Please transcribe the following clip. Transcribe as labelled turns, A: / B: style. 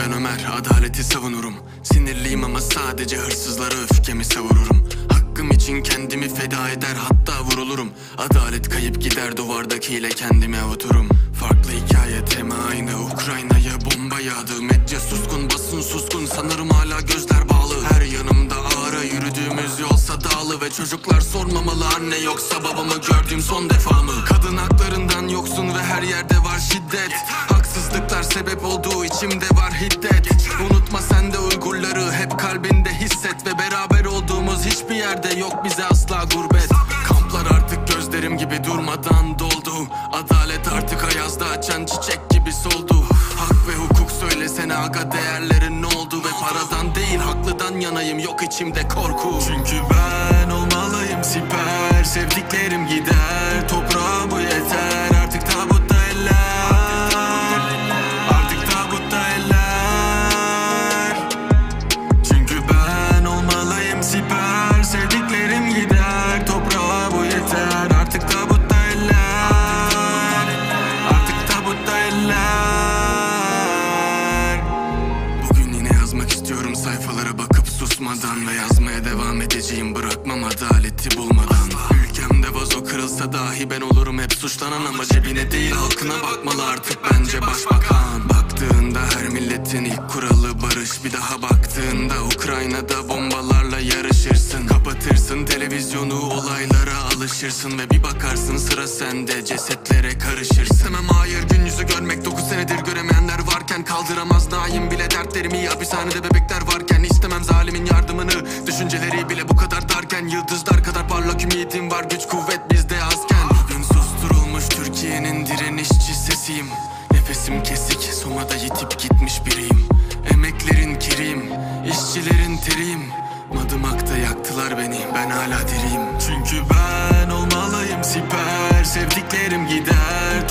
A: ben Ömer Adaleti savunurum. Sinirliyim ama sadece hırsızlara öfkemi savururum Hakkım için kendimi feda eder hatta vurulurum. Adalet kayıp gider duvardakiyle kendimi avuturum Farklı hikaye tema aynı Ukrayna'ya bomba yağdı. Medya suskun basın suskun sanırım hala gözler bağlı. Her yanımda ağrı yürüdüğümüz yolsa dağlı Ve çocuklar sormamalı anne yoksa babamı gördüğüm son defa mı? Kadın haklarından yoksun ve her yerde var şiddet Haksızlıklar sebep olduğu içimde var hiddet. Unutma sen de Uygurları hep kalbinde hisset Ve beraber olduğumuz hiçbir yerde yok bize asla gurbet. Kamplar artık gözlerim gibi durmadan doldu. Adalet artık ayazda açan çiçek gibi soldu. Hak ve hukuk söylesene aga değerlerin ne oldu? Ve paradan değil haklıdan yanayım yok içimde korku. Çünkü ben olmalıyım siper Sevdiklerim gider susmadan Ve yazmaya devam edeceğim. Bırakmam adaleti bulmadan. Ülkemde vazo kırılsa dahi ben olurum. Hep suçlanan Ama cebine değil halkına bakmalı artık bence başbakan. Baktığında her milletin ilk kuralı barış. Bir daha baktığında Ukrayna'da bombalarla yarışırsın. Kapatırsın televizyonu olaylara alışırsın. Ve bir bakarsın sıra sende cesetlere karışırsın. İstemem hayır gün yüzü görmek 9 senedir göremeyenler varken Kaldıramaz naim bile dertlerimi. Hapishanede bebekler varken istemem zalimin yardımını. Düşünceleri bile bu kadar darken Yıldızlar kadar parlak ümidim var. Güç kuvvet bizde azken. Bugün susturulmuş Türkiye'nin direnişçi sesiyim Nefesim kesik somada yitip gitmiş biriyim. Emeklerin kiriyim işçilerin teriyim Madımakta yaktılar beni ben hala diriyim. Çünkü ben olmalıyım siper Sevdiklerim gider. Yeter